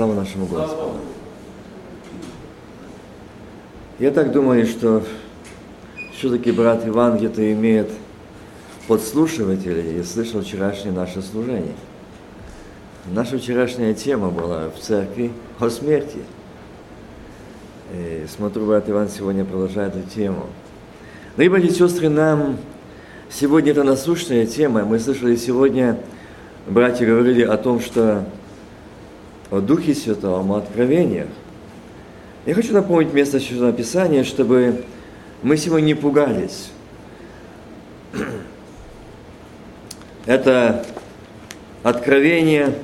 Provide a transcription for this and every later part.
Слава нашему Господу. Я так думаю, что все-таки брат Иван где-то имеет подслушивателей и слышал вчерашнее наше служение. Наша вчерашняя тема была в церкви о смерти. И смотрю, брат Иван сегодня продолжает эту тему. Братья и сестры, нам сегодня это насущная тема. Мы слышали сегодня, братья говорили о том, что о Духе Святом, о откровениях. Я хочу напомнить место Священного Писания, чтобы мы сегодня не пугались. Это Откровение,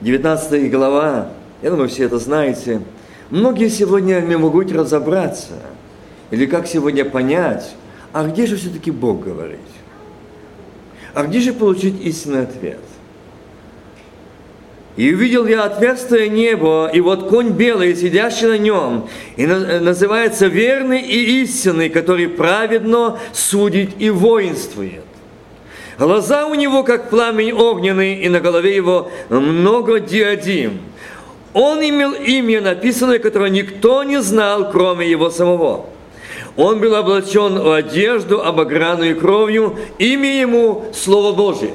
19 глава, я думаю, все это знаете. Многие сегодня не могут разобраться, или как сегодня понять, а где же все-таки Бог говорит? А где же получить истинный ответ? И увидел я отверстие небо, и вот конь белый, сидящий на нем, и называется верный и истинный, который праведно судит и воинствует. Глаза у него, как пламень огненный, и на голове его много диадим. Он имел имя написанное, которое никто не знал, кроме его самого. Он был облачен в одежду, обогранную кровью, имя ему Слово Божие.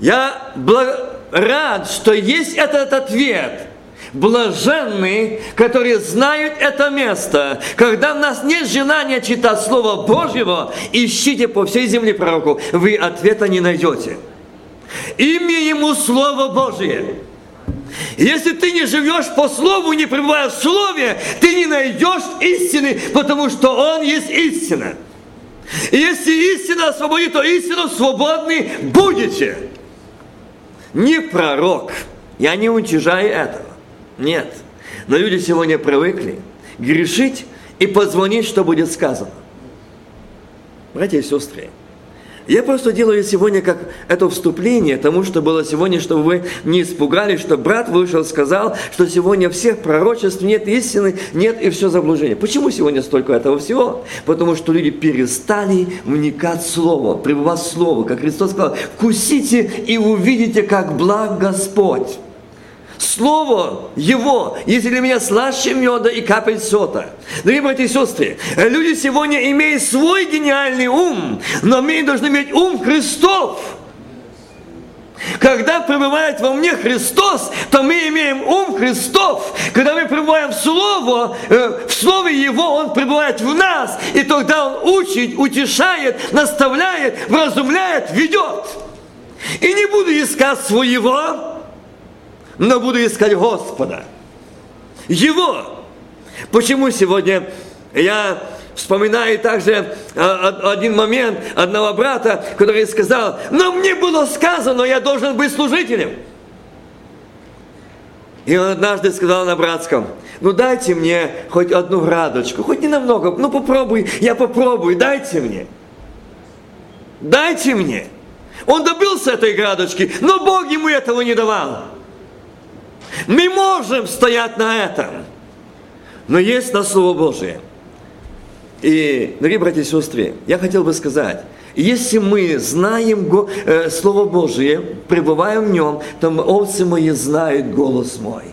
Я благ рад, что есть этот ответ. Блаженные, которые знают это место. Когда у нас нет желания читать Слово Божьего, ищите по всей земле пророку, вы ответа не найдете. Имя ему Слово Божие. Если ты не живешь по Слову, не пребывая в Слове, ты не найдешь истины, потому что Он есть истина. И если истина освободит, то истину свободны будете не пророк. Я не уничижаю этого. Нет. Но люди сегодня привыкли грешить и позвонить, что будет сказано. Братья и сестры, я просто делаю сегодня как это вступление тому, что было сегодня, чтобы вы не испугались, что брат вышел, сказал, что сегодня всех пророчеств нет истины, нет и все заблуждение. Почему сегодня столько этого всего? Потому что люди перестали вникать в Слово, пребывать в Слово. Как Христос сказал, вкусите и увидите, как благ Господь. Слово Его, если меня слаще меда и капель сота. Дорогие братья и сестры, люди сегодня имеют свой гениальный ум, но мы должны иметь ум Христов. Когда пребывает во мне Христос, то мы имеем ум Христов. Когда мы пребываем в Слово, э, в Слове Его, Он пребывает в нас. И тогда Он учит, утешает, наставляет, вразумляет, ведет. И не буду искать своего, но буду искать Господа. Его. Почему сегодня я вспоминаю также а, один момент одного брата, который сказал, но мне было сказано, я должен быть служителем. И он однажды сказал на братском, ну дайте мне хоть одну градочку, хоть не намного, ну попробуй, я попробую, дайте мне. Дайте мне. Он добился этой градочки, но Бог ему этого не давал. Мы можем стоять на этом. Но есть на Слово Божие. И, дорогие братья и сестры, я хотел бы сказать, если мы знаем э, Слово Божие, пребываем в нем, то овцы мои знают голос мой.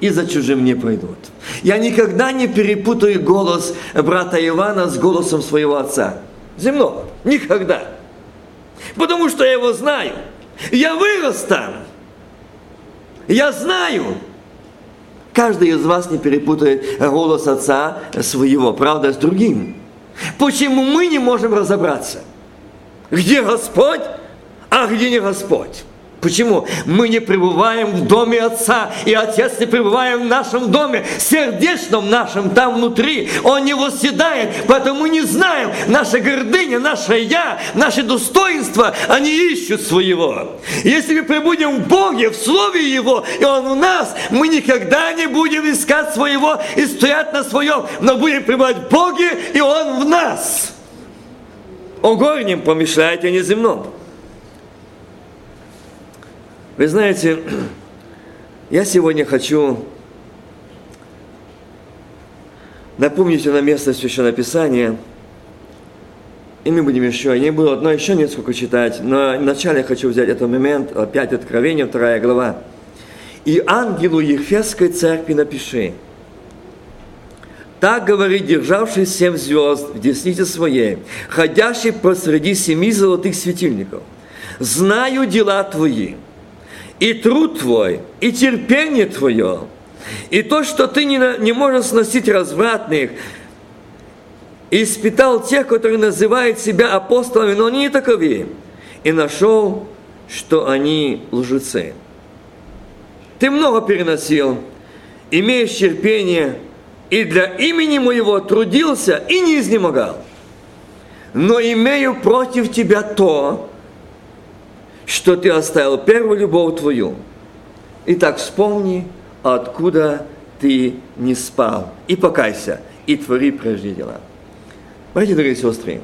И за чужим не пойдут. Я никогда не перепутаю голос брата Ивана с голосом своего отца. Земного. Никогда. Потому что я его знаю. Я вырос там. Я знаю. Каждый из вас не перепутает голос отца своего, правда, с другим. Почему мы не можем разобраться? Где Господь, а где не Господь? Почему? Мы не пребываем в доме Отца, и Отец не пребывает в нашем доме, сердечном нашем, там внутри. Он не восседает, поэтому не знаем. Наша гордыня, наше «я», наше достоинство, они ищут своего. Если мы пребудем в Боге, в Слове Его, и Он в нас, мы никогда не будем искать своего и стоять на своем, но будем пребывать в Боге, и Он в нас. О горнем помешляете, а не земном. Вы знаете, я сегодня хочу напомнить на место Священного Писания, и мы будем еще, не буду одно еще несколько читать, но вначале я хочу взять этот момент, опять Откровение, вторая глава. и ангелу Ефесской церкви напиши. Так говорит державший семь звезд в деснице своей, ходящий посреди семи золотых светильников. Знаю дела твои, и труд твой, и терпение твое, и то, что ты не, не можешь сносить развратных, и испытал тех, которые называют себя апостолами, но они не таковы, и нашел, что они лжецы. Ты много переносил, имеешь терпение, и для имени моего трудился и не изнемогал. Но имею против тебя то, что ты оставил первую любовь твою. Итак, вспомни, откуда ты не спал, и покайся, и твори прежде дела. Братья, дорогие сестры,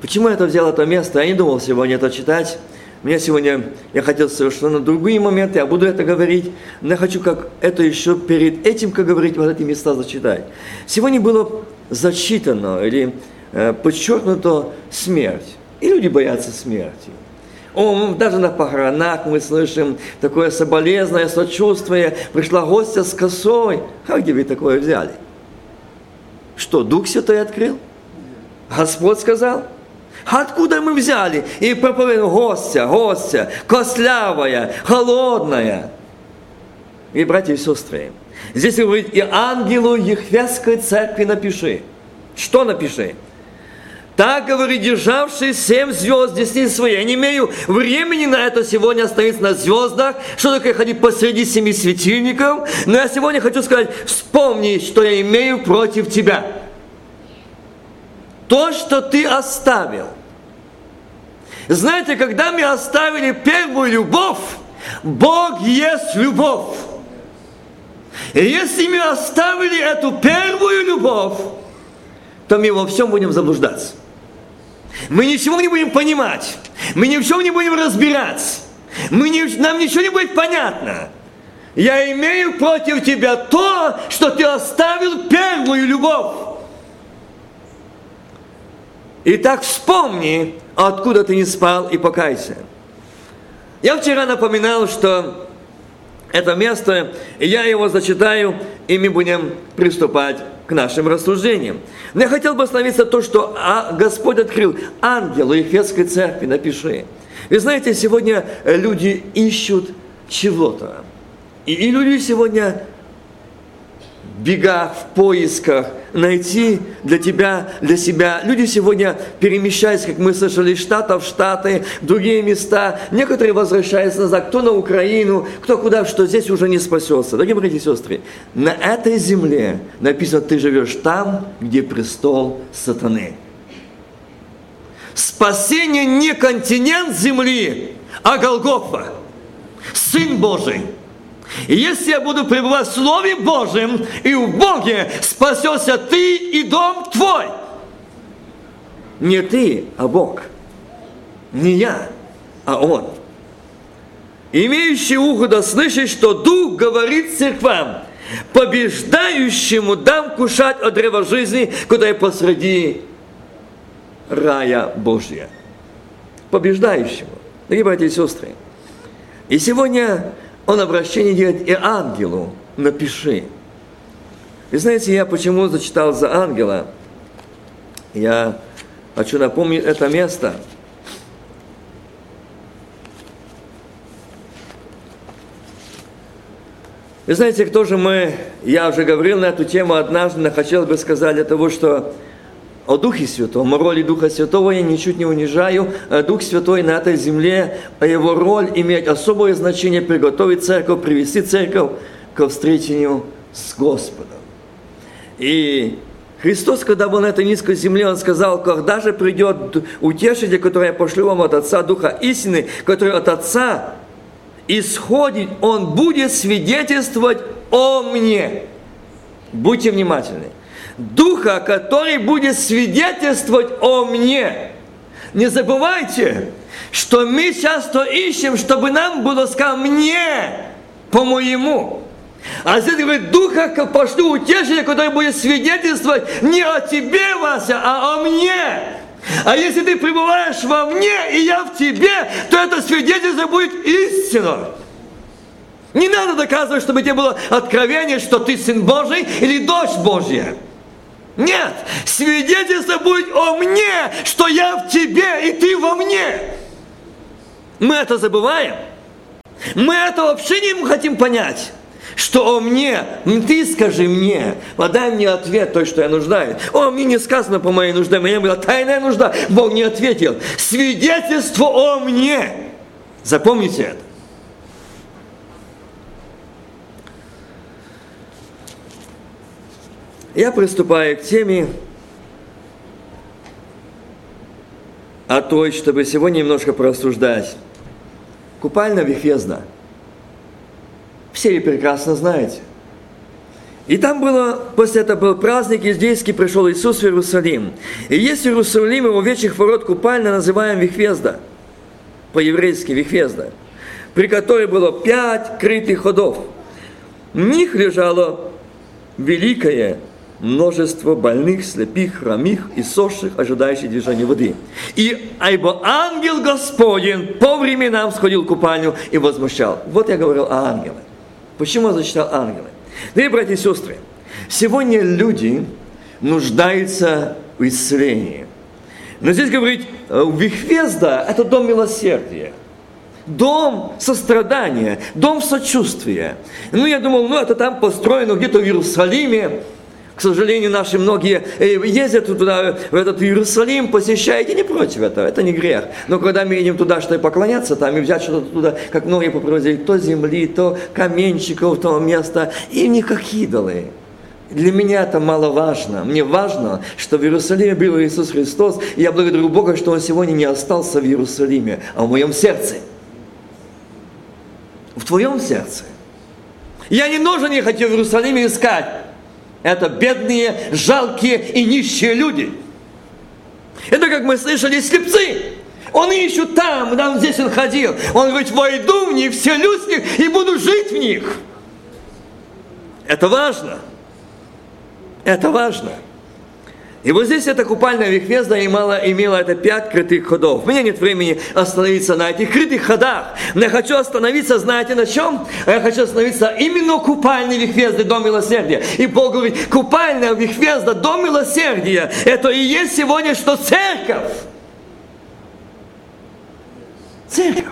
почему я это взял это место? Я не думал сегодня это читать. Мне сегодня, я хотел совершенно другие моменты, я буду это говорить, но я хочу как это еще перед этим, как говорить, вот эти места зачитать. Сегодня было зачитано или э, подчеркнуто смерть. И люди боятся смерти. О, даже на похоронах мы слышим такое соболезное сочувствие. Пришла гостья с косой. А где вы такое взяли? Что, Дух Святой открыл? Господь сказал? Откуда мы взяли? И проповедуем гостя, гостя, кослявая, холодная. И, братья и сестры, здесь говорит, и ангелу Ехвяской церкви напиши. Что напиши? Так, говорит, державший семь звезд десницы своей. Я не имею времени на это сегодня остановиться на звездах, что такое ходить посреди семи светильников. Но я сегодня хочу сказать, вспомни, что я имею против тебя. То, что ты оставил. Знаете, когда мы оставили первую любовь, Бог есть любовь. И если мы оставили эту первую любовь, то мы во всем будем заблуждаться. Мы ничего не будем понимать. Мы ни в чем не будем разбираться. Мы не, нам ничего не будет понятно. Я имею против тебя то, что ты оставил первую любовь. Итак, вспомни, откуда ты не спал, и покайся. Я вчера напоминал, что это место, я его зачитаю, и мы будем приступать к нашим рассуждениям. Но я хотел бы остановиться то, что а, Господь открыл ангелу Ефесской церкви, напиши. Вы знаете, сегодня люди ищут чего-то. И, и люди сегодня бегах, в поисках, найти для тебя, для себя. Люди сегодня перемещаются, как мы слышали, из штата в штаты, другие места. Некоторые возвращаются назад, кто на Украину, кто куда, что здесь уже не спасется. Дорогие братья и сестры, на этой земле написано, ты живешь там, где престол сатаны. Спасение не континент земли, а Голгофа. Сын Божий – и если я буду пребывать в Слове Божьем, и в Боге спасешься ты и дом твой. Не ты, а Бог. Не я, а Он. Имеющий ухо да слышит, что Дух говорит церквам, побеждающему дам кушать от древа жизни, куда и посреди рая Божья. Побеждающему. Дорогие братья и сестры, и сегодня он обращение делает и ангелу, напиши. И знаете, я почему зачитал за ангела? Я хочу напомнить это место. Вы знаете, кто же мы, я уже говорил на эту тему однажды, но хотел бы сказать для того, что о Духе Святом, о роли Духа Святого я ничуть не унижаю. Э, Дух Святой на этой земле, а его роль имеет особое значение приготовить церковь, привести церковь к встречению с Господом. И Христос, когда был на этой низкой земле, Он сказал, когда же придет утешитель, который я пошлю вам от Отца, Духа истины, который от Отца исходит, Он будет свидетельствовать о мне. Будьте внимательны. Духа, который будет свидетельствовать о мне. Не забывайте, что мы часто ищем, чтобы нам было сказано «мне», по-моему. А здесь говорит, Духа пошлю утешение, который будет свидетельствовать не о тебе, Вася, а о мне. А если ты пребываешь во мне, и я в тебе, то это свидетельство будет истинно. Не надо доказывать, чтобы тебе было откровение, что ты сын Божий или дочь Божья. Нет, свидетельство будет о мне, что я в тебе и ты во мне. Мы это забываем. Мы это вообще не хотим понять что о мне, ты скажи мне, подай мне ответ, то, что я нуждаюсь. О, мне не сказано по моей нужде, мне была тайная нужда, Бог не ответил. Свидетельство о мне. Запомните это. Я приступаю к теме о той, чтобы сегодня немножко порассуждать. Купальня Вифезда – все ее прекрасно знаете. И там было, после этого был праздник иудейский, пришел Иисус в Иерусалим. И есть в Иерусалиме у вечных ворот купальня, называем Вихвезда, по-еврейски Вихвезда, при которой было пять крытых ходов. В них лежало великое множество больных, слепых, хромих и соших, ожидающих движения воды. И ибо ангел Господень по временам сходил в купальню и возмущал. Вот я говорил о ангелах. Почему я зачитал ангелы? Дорогие братья и сестры, сегодня люди нуждаются в исцелении. Но здесь говорить, э, Вихвезда – это дом милосердия, дом сострадания, дом сочувствия. Ну, я думал, ну, это там построено где-то в Иерусалиме, к сожалению, наши многие э, ездят туда, в этот Иерусалим, посещают, и не против этого, это не грех. Но когда мы едем туда, чтобы поклоняться там и взять что-то туда, как многие попровозили, то земли, то каменщиков, то места, и не как идолы. Для меня это мало важно. Мне важно, что в Иерусалиме был Иисус Христос, и я благодарю Бога, что Он сегодня не остался в Иерусалиме, а в моем сердце. В твоем сердце. Я не нужен хотел в Иерусалиме искать. Это бедные, жалкие и нищие люди. Это, как мы слышали, слепцы. Он ищут там, там здесь он ходил. Он говорит, войду в них, вселюсь в и буду жить в них. Это важно. Это важно. И вот здесь эта купальная Вихвезда имела, имела это пять крытых ходов. У меня нет времени остановиться на этих крытых ходах. Но я хочу остановиться, знаете, на чем? Я хочу остановиться именно купальной Вихвезды, Дом Милосердия. И Бог говорит, купальная Вихвезда, Дом Милосердия, это и есть сегодня что церковь. Церковь.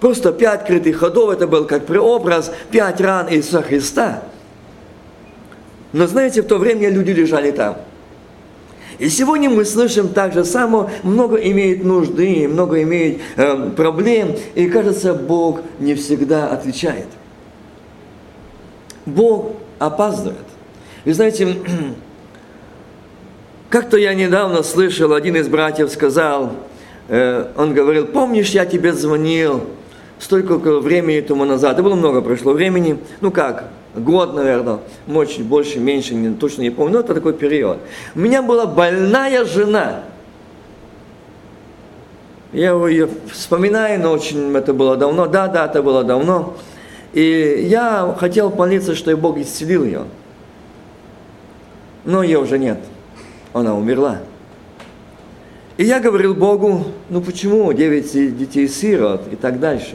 Просто пять крытых ходов, это был как преобраз, пять ран Иисуса Христа. Но знаете, в то время люди лежали там – и сегодня мы слышим так же само, много имеет нужды, много имеет э, проблем, и кажется, Бог не всегда отвечает. Бог опаздывает. Вы знаете, как-то я недавно слышал, один из братьев сказал, э, он говорил, помнишь, я тебе звонил столько времени тому назад, это было много прошло времени, ну как, год, наверное, может, больше, меньше, не, точно не помню, но это такой период. У меня была больная жена. Я ее вспоминаю, но очень это было давно. Да, да, это было давно. И я хотел молиться, что Бог исцелил ее. Но ее уже нет. Она умерла. И я говорил Богу, ну почему девять детей сирот и так дальше.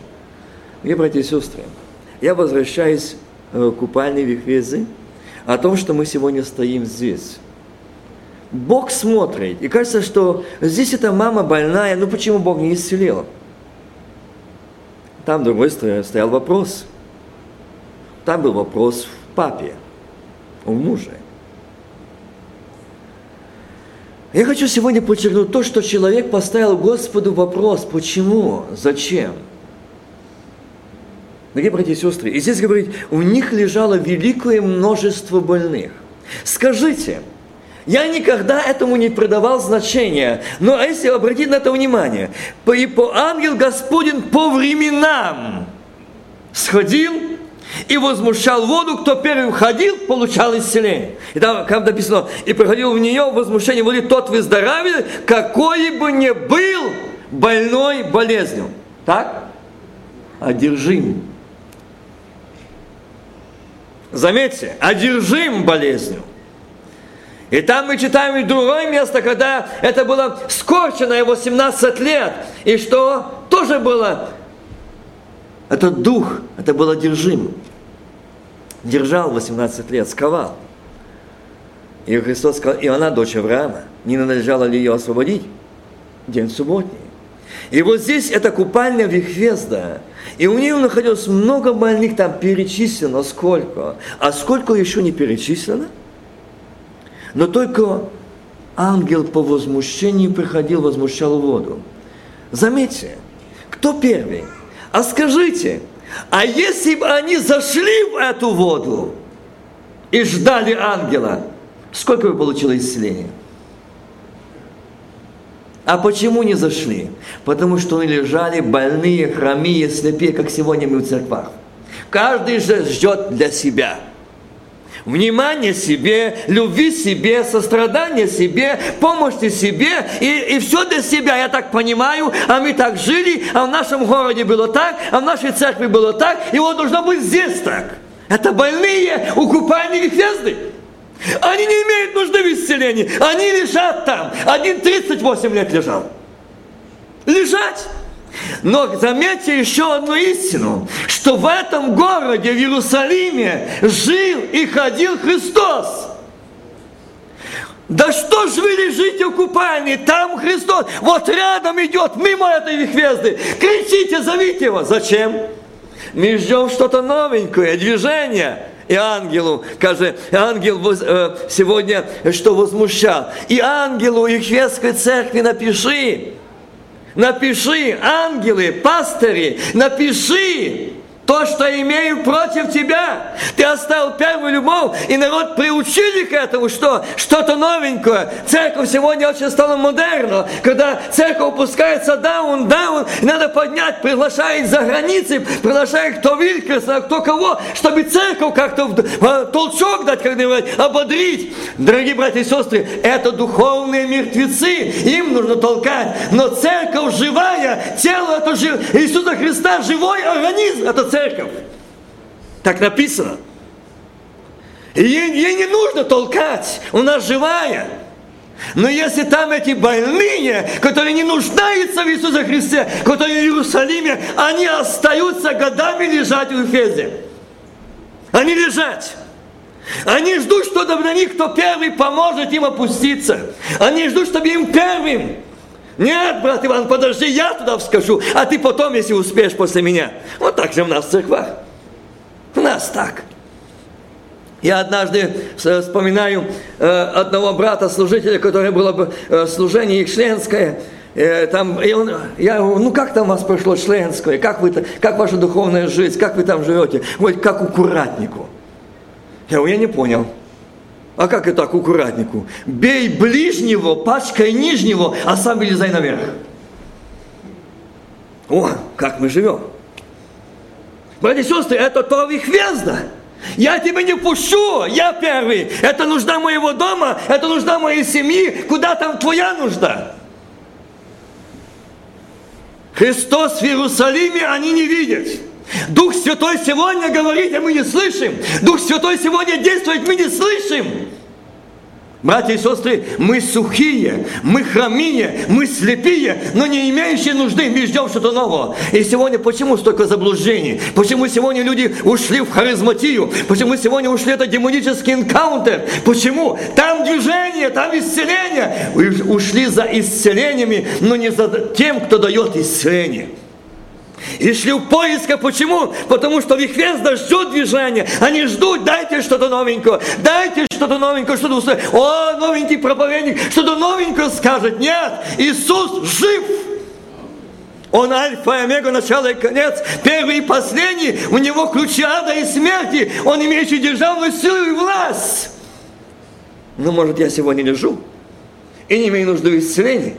И, братья и сестры, я возвращаюсь Э, купальной вихвезы, о том, что мы сегодня стоим здесь. Бог смотрит, и кажется, что здесь эта мама больная, ну почему Бог не исцелил? Там другой стоял вопрос. Там был вопрос в папе, у мужа. Я хочу сегодня подчеркнуть то, что человек поставил Господу вопрос, почему, зачем – Дорогие братья и сестры, и здесь говорит, у них лежало великое множество больных. Скажите, я никогда этому не придавал значения, но если обратить на это внимание, и по ангел Господень по временам сходил и возмущал воду, кто первым ходил, получал исцеление. И там, как написано, и приходил в нее возмущение воды, тот выздоравливал, какой бы ни был больной болезнью. Так? Одержим заметьте, одержим болезнью. И там мы читаем и другое место, когда это было скорчено его 17 лет, и что тоже было, этот дух, это Это был одержим. Держал 18 лет, сковал. И Христос сказал, и она дочь Авраама, не надлежало ли ее освободить? День субботний. И вот здесь это купальня Вихвезда. И у нее находилось много больных, там перечислено сколько. А сколько еще не перечислено? Но только ангел по возмущению приходил, возмущал воду. Заметьте, кто первый? А скажите, а если бы они зашли в эту воду и ждали ангела, сколько бы получило исцеление? А почему не зашли? Потому что они лежали больные, хромие, слепые, как сегодня мы в церквах. Каждый же ждет для себя – внимание себе, любви себе, сострадание себе, помощи себе и, и все для себя, я так понимаю, а мы так жили, а в нашем городе было так, а в нашей церкви было так, и вот должно быть здесь так. Это больные у купальни звезды. Они не имеют нужды в исцелении, они лежат там. Один 38 лет лежал. Лежать. Но заметьте еще одну истину, что в этом городе, в Иерусалиме, жил и ходил Христос. Да что ж вы лежите в купальне, там Христос, вот рядом идет, мимо этой вихвезды. Кричите, зовите его. Зачем? Мы ждем что-то новенькое, движение. И ангелу, каже, ангел э, сегодня что возмущал. И ангелу Ихвестской церкви напиши, напиши, ангелы, пастыри, напиши, то, что имею против тебя. Ты оставил первую любовь, и народ приучили к этому, что что-то новенькое. Церковь сегодня очень стала модерна, когда церковь опускается даун, даун, надо поднять, приглашает за границы, приглашает кто Вилькерса, кто кого, чтобы церковь как-то толчок дать, как говорят, ободрить. Дорогие братья и сестры, это духовные мертвецы, им нужно толкать. Но церковь живая, тело это жив... Иисуса Христа живой организм, это церковь церковь. Так написано. Ей, ей не нужно толкать, у нас живая. Но если там эти больные, которые не нуждаются в Иисусе Христе, которые в Иерусалиме, они остаются годами лежать в Эфезе. Они лежать. Они ждут, что на них кто первый поможет им опуститься. Они ждут, чтобы им первым нет, брат Иван, подожди, я туда вскажу, а ты потом, если успеешь после меня. Вот так же у нас в церквах. У нас так. Я однажды вспоминаю э, одного брата-служителя, который было э, служение их членское. Э, там, и он, я говорю, ну как там у вас прошло членское, как, вы, как ваша духовная жизнь, как вы там живете? Вот как аккуратнику. Я говорю, я не понял. А как это аккуратнику? Бей ближнего, пачкай нижнего, а сам вылезай наверх. О, как мы живем. Братья и сестры, это то везда. Я тебя не пущу, я первый. Это нужда моего дома, это нужда моей семьи. Куда там твоя нужда? Христос в Иерусалиме они не видят. Дух Святой сегодня говорит, а мы не слышим. Дух Святой сегодня действует, мы не слышим. Братья и сестры, мы сухие, мы хромие, мы слепие, но не имеющие нужды, мы ждем что-то нового. И сегодня почему столько заблуждений? Почему сегодня люди ушли в харизматию? Почему сегодня ушли это демонический энкаунтер? Почему? Там движение, там исцеление. Ушли за исцелениями, но не за тем, кто дает исцеление. И шли в поисках. Почему? Потому что Вихвезда ждет движения. Они ждут, дайте что-то новенькое. Дайте что-то новенькое, что-то услышать. О, новенький проповедник, что-то новенькое скажет. Нет, Иисус жив. Он альфа и омега, начало и конец, первый и последний. У него ключи ада и смерти. Он имеющий державную силу и власть. Но может я сегодня лежу и не имею нужды в исцелении.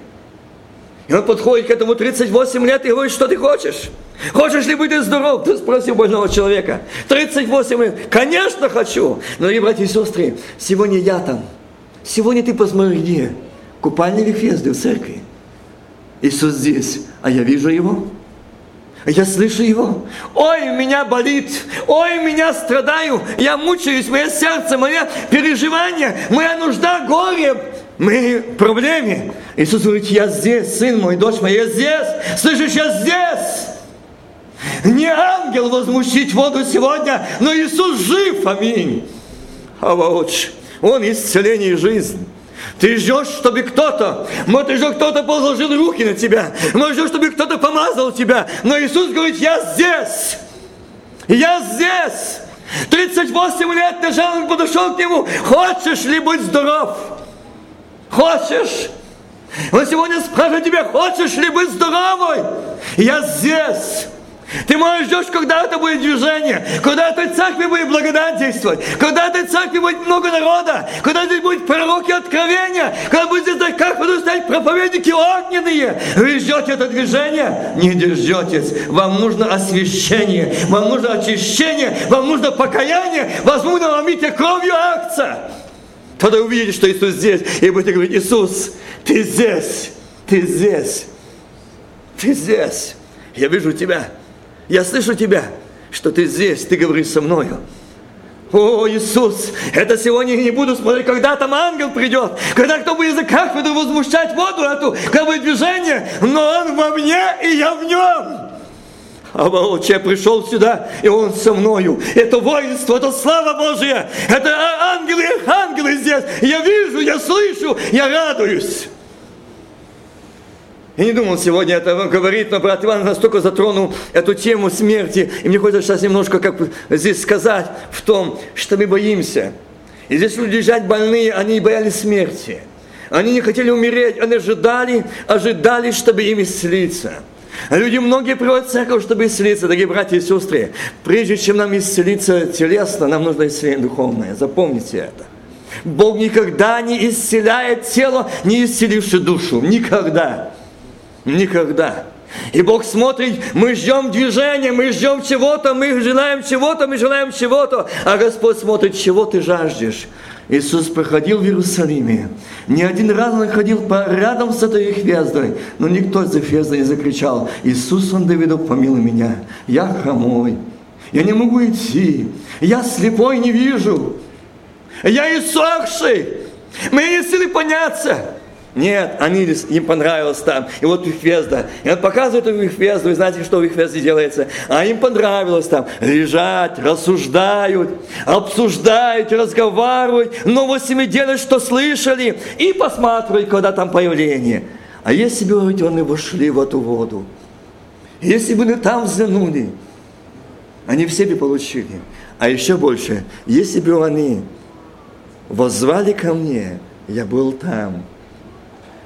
И он подходит к этому 38 лет и говорит, что ты хочешь? Хочешь ли быть здоров? Ты спросил больного человека. 38 лет. Конечно хочу. И братья и сестры, сегодня я там. Сегодня ты посмотри где. Купальный Вифезды в церкви. Иисус здесь. А я вижу его. Я слышу его. Ой, меня болит. Ой, меня страдаю. Я мучаюсь. Мое сердце, мое переживание, моя нужда, горе мы в проблеме. Иисус говорит, я здесь, сын мой, дочь моя, я здесь. Слышишь, я здесь. Не ангел возмущить воду сегодня, но Иисус жив, аминь. А вот Он исцеление и жизнь. Ты ждешь, чтобы кто-то, может, ждешь, кто-то положил руки на тебя, может, ждешь, чтобы кто-то помазал тебя, но Иисус говорит, я здесь, я здесь. 38 лет он подошел к нему, хочешь ли быть здоров? Хочешь? Он сегодня спрашивает тебя, хочешь ли быть здоровой? Я здесь. Ты можешь ждешь, когда это будет движение, когда этой церкви будет благодать действовать, когда этой церкви будет много народа, когда здесь будут пророки откровения, когда будет здесь как будут стоять проповедники огненные. Вы ждете это движение? Не дождетесь. Вам нужно освящение, вам нужно очищение, вам нужно покаяние, возможно, ломите кровью акция. Тогда увидите, что Иисус здесь, и будете говорить, Иисус, ты здесь, ты здесь, ты здесь. Я вижу тебя. Я слышу тебя, что ты здесь, ты говоришь со мною. О, Иисус, это сегодня я не буду смотреть, когда там ангел придет, когда кто будет языках буду возмущать воду эту, как будет движение, но он во мне, и я в нем. А Волчья я пришел сюда, и он со мною. Это воинство, это слава Божья, это ангелы, ангелы здесь. Я вижу, я слышу, я радуюсь. Я не думал сегодня это говорить, но брат Иван настолько затронул эту тему смерти. И мне хочется сейчас немножко как здесь сказать в том, что мы боимся. И здесь люди лежать больные, они боялись смерти. Они не хотели умереть, они ожидали, ожидали, чтобы им исцелиться. Люди многие приходят в церковь, чтобы исцелиться, дорогие братья и сестры. Прежде чем нам исцелиться телесно, нам нужно исцеление духовное. Запомните это. Бог никогда не исцеляет тело, не исцеливши душу. Никогда. Никогда. И Бог смотрит, мы ждем движения, мы ждем чего-то, мы желаем чего-то, мы желаем чего-то, а Господь смотрит, чего ты жаждешь. Иисус проходил в Иерусалиме. Не один раз он ходил по, рядом с этой хвездой, но никто из хвезды не закричал, Иисус, он Давидов, помилуй меня, я хромой, я не могу идти, я слепой не вижу, я иссохший, не силы поняться. Нет, они, им понравилось там. И вот Вихвезда. И он показывает им Вихвезду. И знаете, что в Вихвезде делается? А им понравилось там лежать, рассуждают, обсуждают, разговаривают, новостями делают, что слышали. И посматривают, когда там появление. А если бы они вошли в эту воду, если бы они там взглянули, они все бы получили. А еще больше, если бы они воззвали ко мне, я был там –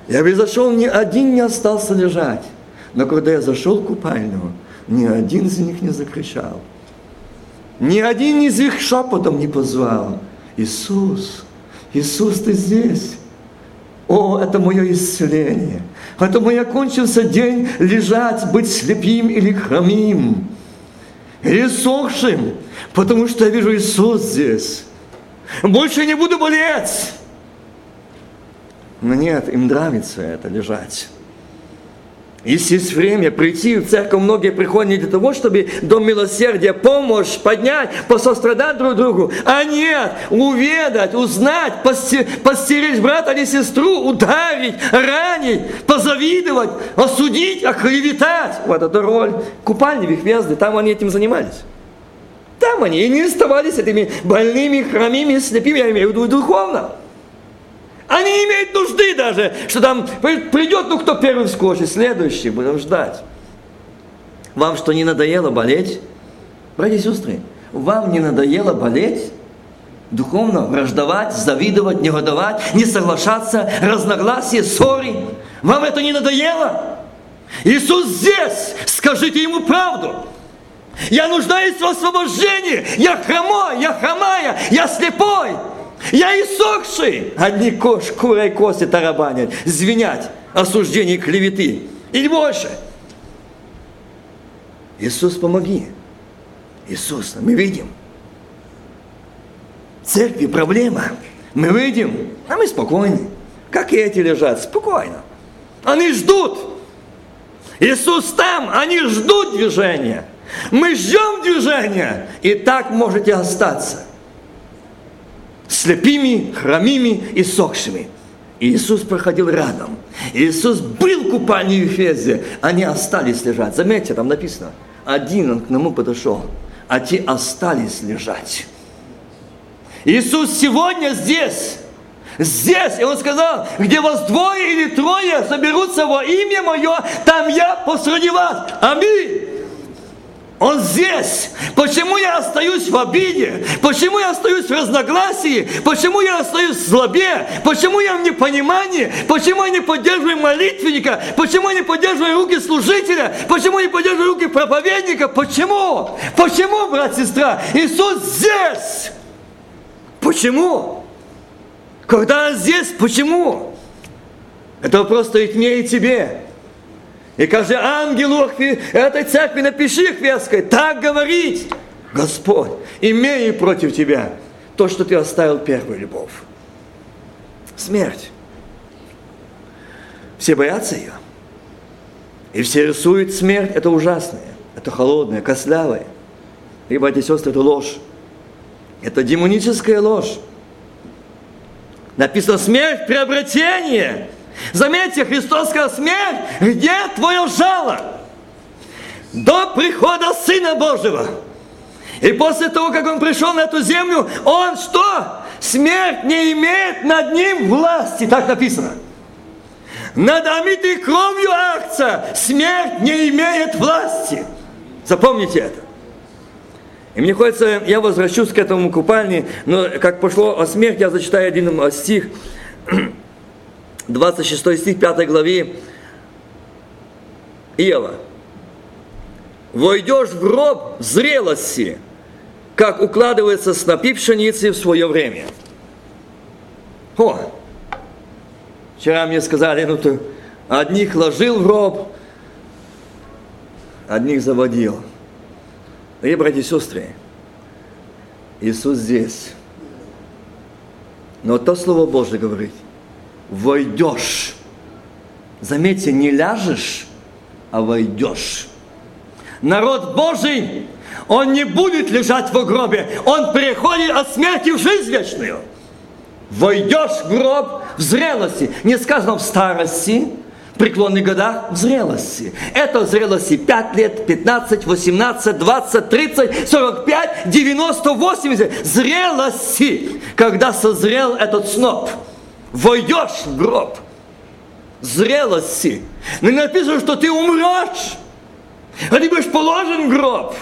я бы зашел, ни один не остался лежать. Но когда я зашел в купальню, ни один из них не закричал. Ни один из них шепотом не позвал. Иисус, Иисус, ты здесь. О, это мое исцеление. Это мой окончился день лежать, быть слепим или хромим. Или сохшим, потому что я вижу Иисус здесь. Больше не буду болеть. Но нет, им нравится это лежать. Если есть время прийти в церковь, многие приходят не для того, чтобы до милосердия помощь поднять, посострадать друг другу, а нет, уведать, узнать, постеречь брата или сестру, ударить, ранить, позавидовать, осудить, оклеветать. Вот это роль купальневых везды, там они этим занимались. Там они и не оставались этими больными, хромими, слепыми, я имею в виду духовно. Они не имеют нужды даже, что там придет, ну кто первый вскочит, следующий, будем ждать. Вам что, не надоело болеть? Братья и сестры, вам не надоело болеть? Духовно враждовать, завидовать, негодовать, не соглашаться, разногласия, ссоры. Вам это не надоело? Иисус здесь, скажите Ему правду. Я нуждаюсь в освобождении. Я хромой, я хромая, я слепой. Я иссохший. Одни кош, курой кости тарабанят, звенять, осуждение клеветы. И больше. Иисус, помоги. Иисус, мы видим. В церкви проблема. Мы видим, а мы спокойны. Как и эти лежат, спокойно. Они ждут. Иисус там, они ждут движения. Мы ждем движения. И так можете остаться слепыми, хромими и сохшими. Иисус проходил рядом. Иисус был в купальне в Ефезе. Они остались лежать. Заметьте, там написано. Один он к нему подошел, а те остались лежать. Иисус сегодня здесь. Здесь, и он сказал, где вас двое или трое соберутся во имя мое, там я посреди вас. Аминь. Он здесь. Почему я остаюсь в обиде? Почему я остаюсь в разногласии? Почему я остаюсь в злобе? Почему я в непонимании? Почему я не поддерживаю молитвенника? Почему я не поддерживаю руки служителя? Почему я не поддерживаю руки проповедника? Почему? Почему, брат, сестра? Иисус здесь. Почему? Когда Он здесь, почему? Это вопрос стоит мне и тебе. И каждый ангел этой церкви напиши Хвестской, так говорить, Господь, имею против тебя то, что ты оставил первую любовь. Смерть. Все боятся ее. И все рисуют смерть, это ужасное, это холодное, кослявое. И, братья и сестры, это ложь. Это демоническая ложь. Написано смерть, преобретение – Заметьте, Христос сказал, смерть, где твое жало? До прихода Сына Божьего. И после того, как Он пришел на эту землю, Он что? Смерть не имеет над ним власти, так написано. Над омитой кровью акция смерть не имеет власти. Запомните это. И мне хочется, я возвращусь к этому купальне, но как пошло о смерти, я зачитаю один стих. 26 стих 5 главе Иова. «Войдешь в гроб зрелости, как укладывается снопи пшеницы в свое время». О, вчера мне сказали, ну ты одних ложил в гроб, одних заводил. И, братья и сестры, Иисус здесь. Но то Слово Божье говорит, войдешь. Заметьте, не ляжешь, а войдешь. Народ Божий, он не будет лежать в гробе, он переходит от смерти в жизнь вечную. Войдешь в гроб в зрелости, не сказано в старости, преклонных годах, в зрелости. Это в зрелости 5 лет, 15, 18, 20, 30, 45, 90, 80. Зрелости, когда созрел этот сноп – войдешь в гроб зрелости. Не написано, что ты умрешь, а ты будешь положен в гроб.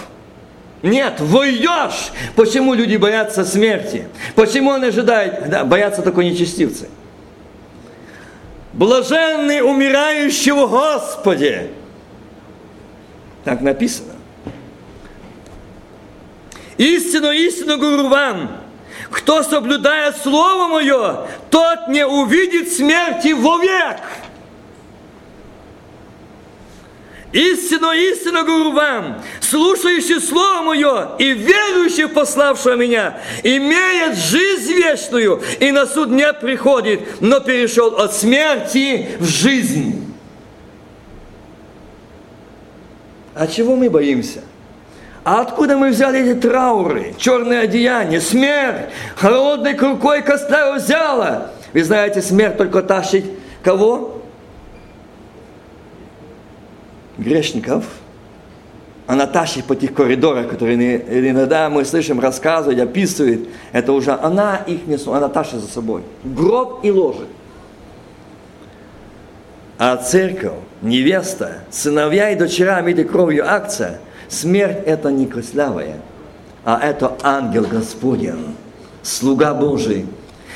Нет, войдешь. Почему люди боятся смерти? Почему он ожидает? Да, боятся только нечестивцы. Блаженный умирающего Господи. Так написано. Истину, истину говорю вам, кто соблюдает Слово Мое, тот не увидит смерти вовек. Истинно, истинно говорю вам, слушающий Слово Мое и верующий в пославшего Меня, имеет жизнь вечную и на суд не приходит, но перешел от смерти в жизнь. А чего мы боимся? А откуда мы взяли эти трауры, черные одеяния, смерть, холодной рукой костра взяла? Вы знаете, смерть только тащит кого? Грешников. Она тащит по тех коридорах, которые иногда мы слышим рассказывать, описывает. Это уже она их несет, она тащит за собой. Гроб и ложит. А церковь, невеста, сыновья и дочеря, омиты кровью акция – Смерть – это не костлявая, а это ангел Господень, слуга Божий,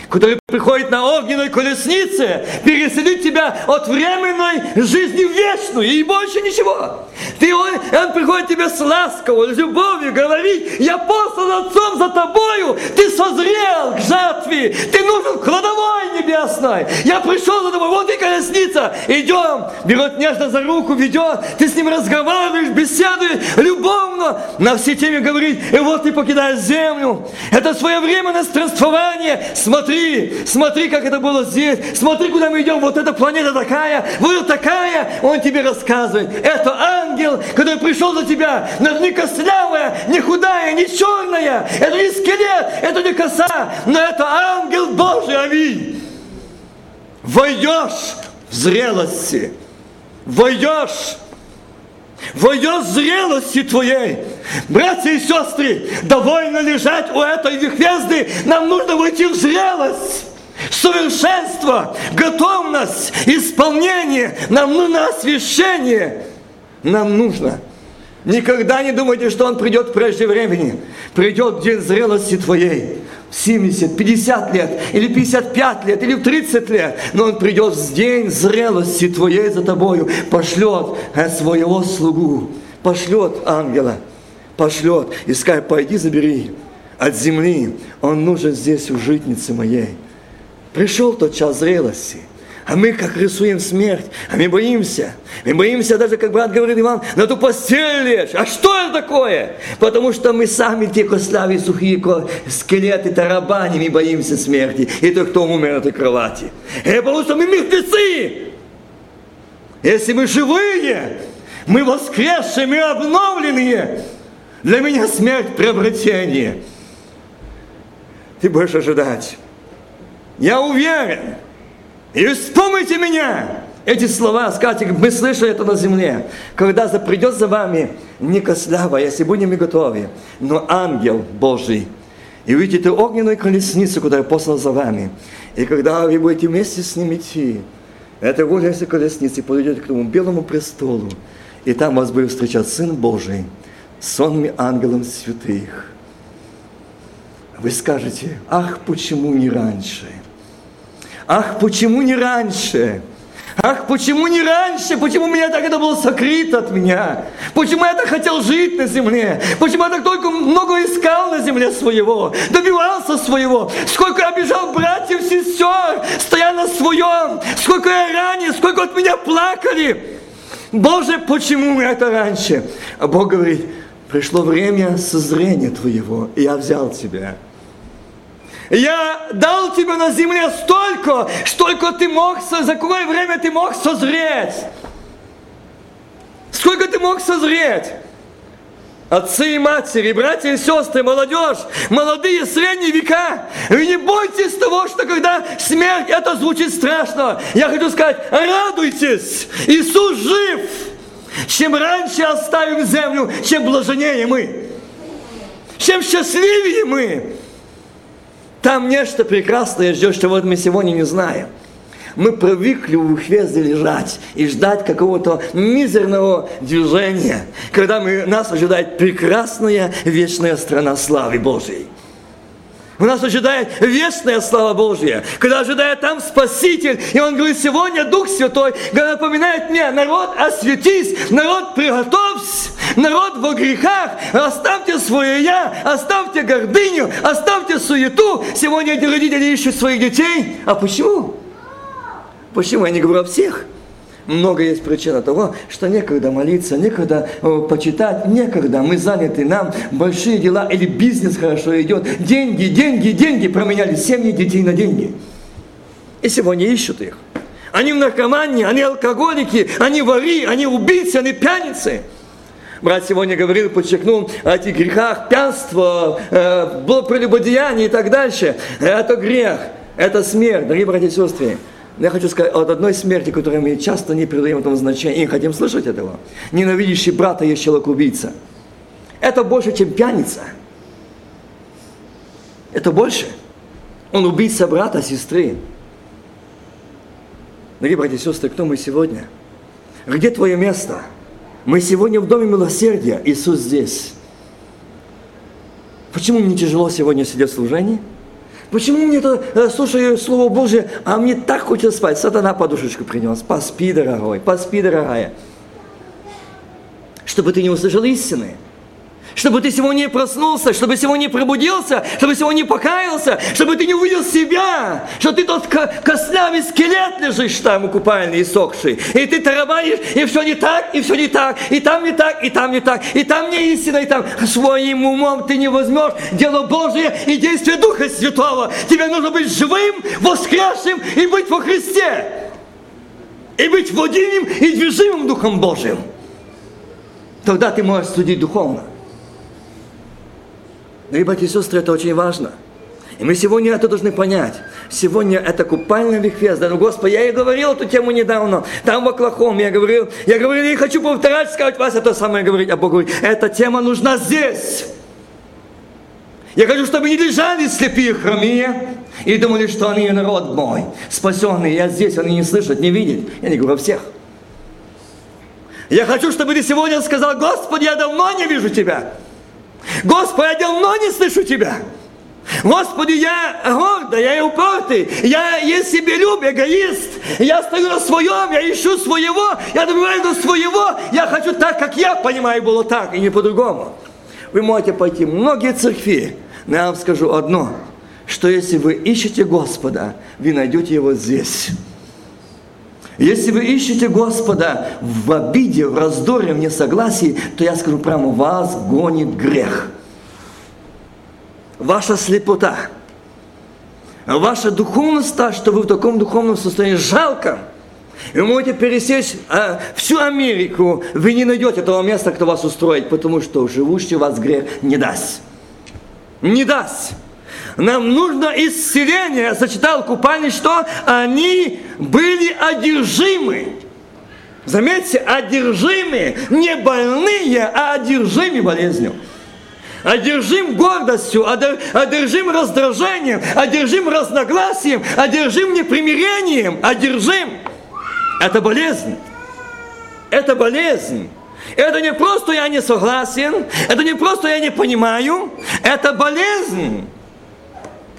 который приходит на огненной колеснице, переселить тебя от временной жизни в вечную, и больше ничего. Ты, он, он приходит тебе с ласковой, любовью, говорит, я послан Отцом за тобою, ты созрел к жатве, ты нужен кладовой небесной. Я пришел за тобой, вот и колесница, идем, берет нежно за руку, ведет, ты с ним разговариваешь, беседуешь, любовно, на все темы говорит, и вот ты покидаешь землю. Это своевременное странствование, смотри, смотри, как это было здесь, смотри, куда мы идем, вот эта планета такая, вот такая, он тебе рассказывает. Это ангел, который пришел за тебя, но не костлявая, не худая, не черная, это не скелет, это не коса, но это ангел Божий, аминь. Войдешь в зрелости, войдешь войдет зрелости твоей. Братья и сестры, довольно лежать у этой вихвезды, нам нужно войти в зрелость совершенство, готовность, исполнение, нам нужно освящение. Нам нужно. Никогда не думайте, что Он придет прежде времени. Придет день зрелости твоей. В 70, 50 лет, или 55 лет, или в 30 лет. Но Он придет в день зрелости твоей за тобою. Пошлет э, своего слугу. Пошлет ангела. Пошлет. И скажет, пойди забери от земли. Он нужен здесь у житницы моей. Пришел тот час зрелости. А мы как рисуем смерть, а мы боимся. Мы боимся даже, как брат говорит Иван, на ту постель лечь. А что это такое? Потому что мы сами те кославые, сухие скелеты, тарабани, мы боимся смерти. И то, кто умер на этой кровати. И потому что мы мертвецы. Если мы живые, мы воскресшие, мы обновленные. Для меня смерть приобретение. Ты будешь ожидать. Я уверен. И вспомните меня. Эти слова, скажите, мы слышали это на земле. Когда придет за вами не кослява, если будем мы готовы, но ангел Божий. И увидите огненную колесницу, которая послана за вами. И когда вы будете вместе с ним идти, эта огненная колесница подойдет к тому белому престолу. И там вас будет встречать Сын Божий, сонными ангелом святых. Вы скажете, ах, почему не раньше? Ах, почему не раньше? Ах, почему не раньше? Почему меня так это было сокрыто от меня? Почему я так хотел жить на земле? Почему я так только много искал на земле своего? Добивался своего? Сколько я обижал братьев, сестер, стоя на своем? Сколько я ранее? Сколько от меня плакали? Боже, почему это раньше? А Бог говорит, пришло время созрения твоего, и я взял тебя. Я дал тебе на земле столько, сколько ты мог, за какое время ты мог созреть. Сколько ты мог созреть? Отцы и матери, братья и сестры, молодежь, молодые, средние века, вы не бойтесь того, что когда смерть, это звучит страшно. Я хочу сказать, радуйтесь, Иисус жив. Чем раньше оставим землю, чем блаженнее мы. Чем счастливее мы. Там нечто прекрасное ждет, что вот мы сегодня не знаем. Мы привыкли в хвезде лежать и ждать какого-то мизерного движения, когда мы, нас ожидает прекрасная вечная страна славы Божьей. У нас ожидает вечная слава Божья, когда ожидает там Спаситель. И он говорит, сегодня Дух Святой напоминает мне, народ, осветись, народ, приготовься, народ во грехах, оставьте свое я, оставьте гордыню, оставьте суету. Сегодня эти родители ищут своих детей. А почему? Почему? Я не говорю о всех. Много есть причин того, что некогда молиться, некогда э, почитать, некогда. Мы заняты, нам большие дела или бизнес хорошо идет. Деньги, деньги, деньги. Променяли семьи детей на деньги. И сегодня ищут их. Они в наркомании, они алкоголики, они вори, они убийцы, они пьяницы. Брат сегодня говорил, подчеркнул о этих грехах, пьянство, э, прелюбодеяние и так дальше. Это грех, это смерть, дорогие братья и сестры. Я хочу сказать от одной смерти, которую мы часто не придаем этому значения, и не хотим слышать этого. Ненавидящий брата есть человек-убийца. Это больше, чем пьяница. Это больше. Он убийца брата, сестры. Дорогие братья и сестры, кто мы сегодня? Где твое место? Мы сегодня в Доме Милосердия. Иисус здесь. Почему мне тяжело сегодня сидеть в служении? Почему мне это, э, слушаю Слово Божие, а мне так хочется спать? Сатана подушечку принес. Поспи, дорогой, поспи, дорогая. Чтобы ты не услышал истины чтобы ты сегодня проснулся, чтобы сегодня пробудился, чтобы сегодня покаялся, чтобы ты не увидел себя, что ты тот костлявый скелет лежишь там, укупальный и сохший, и ты тарабанишь, и все не так, и все не так, и там не так, и там не так, и там не истина, и там своим умом ты не возьмешь дело Божие и действие Духа Святого. Тебе нужно быть живым, воскресшим и быть во Христе. И быть водимым и движимым Духом Божьим. Тогда ты можешь судить духовно. Дорогие братья и сестры, это очень важно. И мы сегодня это должны понять. Сегодня это купальный вихвез. Да, ну, Господи, я и говорил эту тему недавно. Там в Оклахоме я говорил, я говорил, не хочу повторять, сказать вас это самое говорить, а Бог говорит, эта тема нужна здесь. Я хочу, чтобы не лежали слепые хромие и думали, что они народ мой, спасенный. Я здесь, они не слышат, не видят. Я не говорю о всех. Я хочу, чтобы ты сегодня сказал, Господи, я давно не вижу Тебя. Господи, я давно не слышу Тебя. Господи, я гордый, я упертый, я есть себе люб, эгоист, я стою на своем, я ищу своего, я добиваюсь до своего, я хочу так, как я понимаю, было так, и не по-другому. Вы можете пойти в многие церкви, но я вам скажу одно, что если вы ищете Господа, вы найдете Его здесь. Если вы ищете Господа в обиде, в раздоре, в несогласии, то я скажу прямо, вас гонит грех. Ваша слепота. Ваша духовность та, что вы в таком духовном состоянии жалко. И вы можете пересечь а, всю Америку, вы не найдете того места, кто вас устроит, потому что живущий вас грех не даст не даст. Нам нужно исцеление. Сочетал купальник, что они были одержимы. Заметьте, одержимы, не больные, а одержимы болезнью. Одержим гордостью, одержим раздражением, одержим разногласием, одержим непримирением, одержим. Это болезнь. Это болезнь. Это не просто я не согласен, это не просто я не понимаю, это болезнь.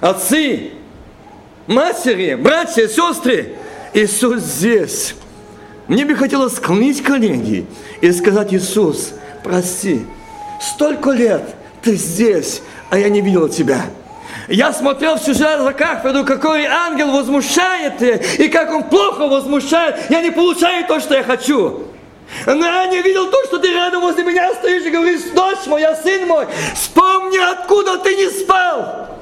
Отцы, матери, братья, сестры, Иисус здесь. Мне бы хотелось склонить колени и сказать, Иисус, прости, столько лет ты здесь, а я не видел тебя. Я смотрел всю жизнь за кафедру, какой ангел возмущает, и как он плохо возмущает. Я не получаю то, что я хочу. Но я не видел то, что ты рядом возле меня стоишь и говоришь, дочь моя, сын мой, вспомни, откуда ты не спал.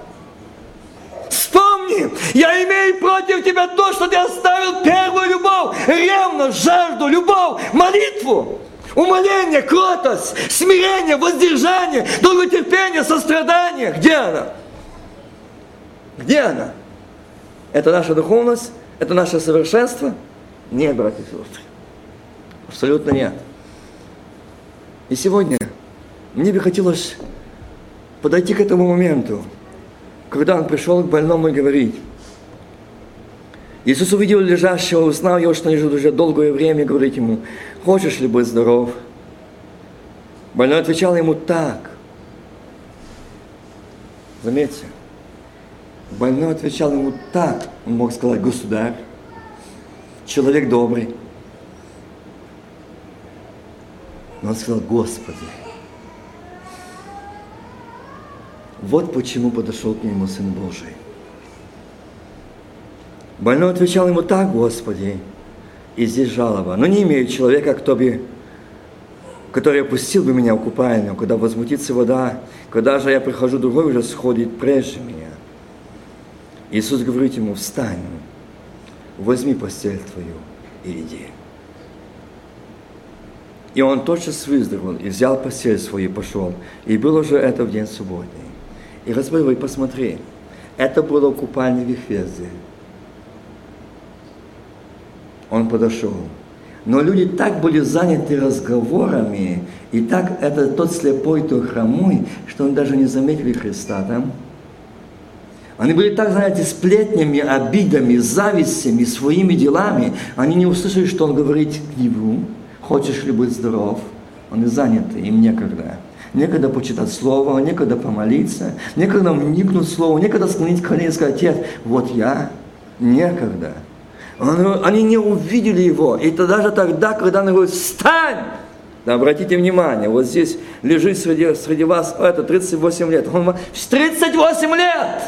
Вспомни, я имею против тебя то, что ты оставил первую любовь, ревность, жажду, любовь, молитву. Умоление, кротость, смирение, воздержание, долготерпение, сострадание. Где она? Где она? Это наша духовность? Это наше совершенство? Нет, братья и сестры. Абсолютно нет. И сегодня мне бы хотелось подойти к этому моменту, когда он пришел к больному и говорить. Иисус увидел лежащего, узнал его, что лежит уже долгое время, говорит ему, хочешь ли быть здоров? Больной отвечал ему так. Заметьте, больной отвечал ему так. Он мог сказать, государь, человек добрый, Но он сказал, Господи, вот почему подошел к нему Сын Божий. Больной отвечал ему так, Господи, и здесь жалоба. Но не имею человека, кто бы, который опустил бы меня в купальню, когда возмутится вода, когда же я прихожу, другой уже сходит прежде меня. Иисус говорит ему, встань, возьми постель твою и иди. И он тотчас выздоровел, и взял постель свою и пошел. И было уже это в день субботний. И разбыл, и посмотри, это было в купальне. Он подошел. Но люди так были заняты разговорами, и так это тот слепой, то хромой, что он даже не заметили Христа там. Они были так заняты сплетнями, обидами, завистями, своими делами. Они не услышали, что он говорит к нему. Хочешь ли быть здоров? Он и занят, им некогда. Некогда почитать Слово, некогда помолиться, некогда вникнуть в Слово, некогда склонить колени и сказать, Отец, вот я, некогда. Они не увидели его. И то даже тогда, когда он говорит, встань! Обратите внимание, вот здесь лежит среди, среди вас, это 38 лет. Он 38 лет!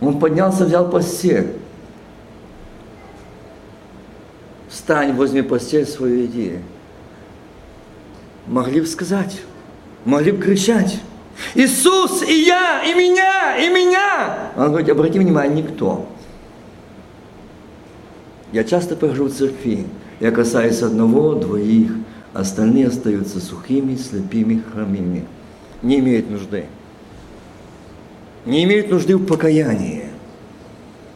Он поднялся, взял постель. встань, возьми постель свою иди. Могли бы сказать, могли бы кричать, Иисус, и я, и меня, и меня. Он говорит, обрати внимание, никто. Я часто прихожу в церкви, я касаюсь одного, двоих, остальные остаются сухими, слепыми, хромыми. Не имеют нужды. не имеют нужды в покаянии,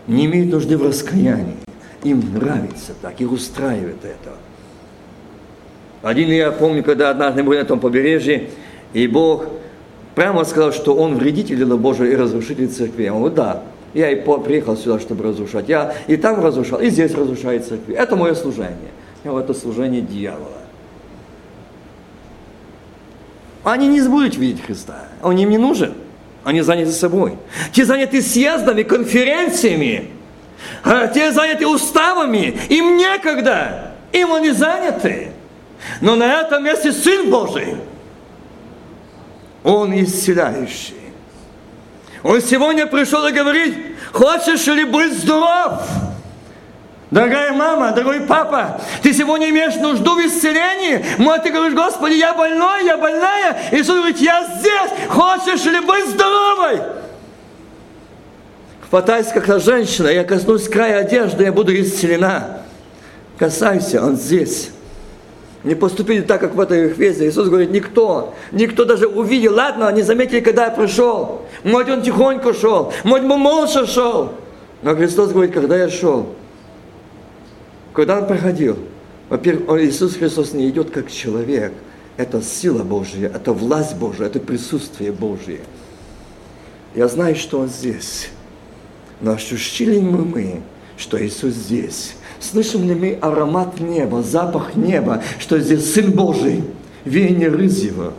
не имеют нужды в раскаянии. Им нравится так, их устраивает это. Один я помню, когда однажды были на том побережье, и Бог прямо сказал, что он вредитель дела Божия и разрушитель церкви. Он говорит, да, я и приехал сюда, чтобы разрушать. Я и там разрушал, и здесь разрушаю церкви. Это мое служение. Я это служение дьявола. Они не будут видеть Христа. Он им не нужен. Они заняты собой. Те заняты съездами, конференциями. А те заняты уставами. Им некогда. Им они заняты. Но на этом месте Сын Божий. Он исцеляющий. Он сегодня пришел и говорит, хочешь ли быть здоров? Дорогая мама, дорогой папа, ты сегодня имеешь нужду в исцелении? Может, ты говоришь, Господи, я больной, я больная. Иисус говорит, я здесь. Хочешь ли быть здоровой? Хватайся, как та женщина, я коснусь края одежды, я буду исцелена. Касайся, он здесь. Не поступили так, как в этой Ефесе. Иисус говорит, никто, никто даже увидел, ладно, они заметили, когда я пришел. Может, он тихонько шел, может, он молча шел. Но Христос говорит, когда я шел, когда он проходил, во-первых, Иисус Христос не идет как человек. Это сила Божья, это власть Божья, это присутствие Божье. Я знаю, что Он здесь. Но ощущили ли мы, что Иисус здесь? Слышим ли мы аромат неба, запах неба, что здесь Сын Божий, веяние рызьего?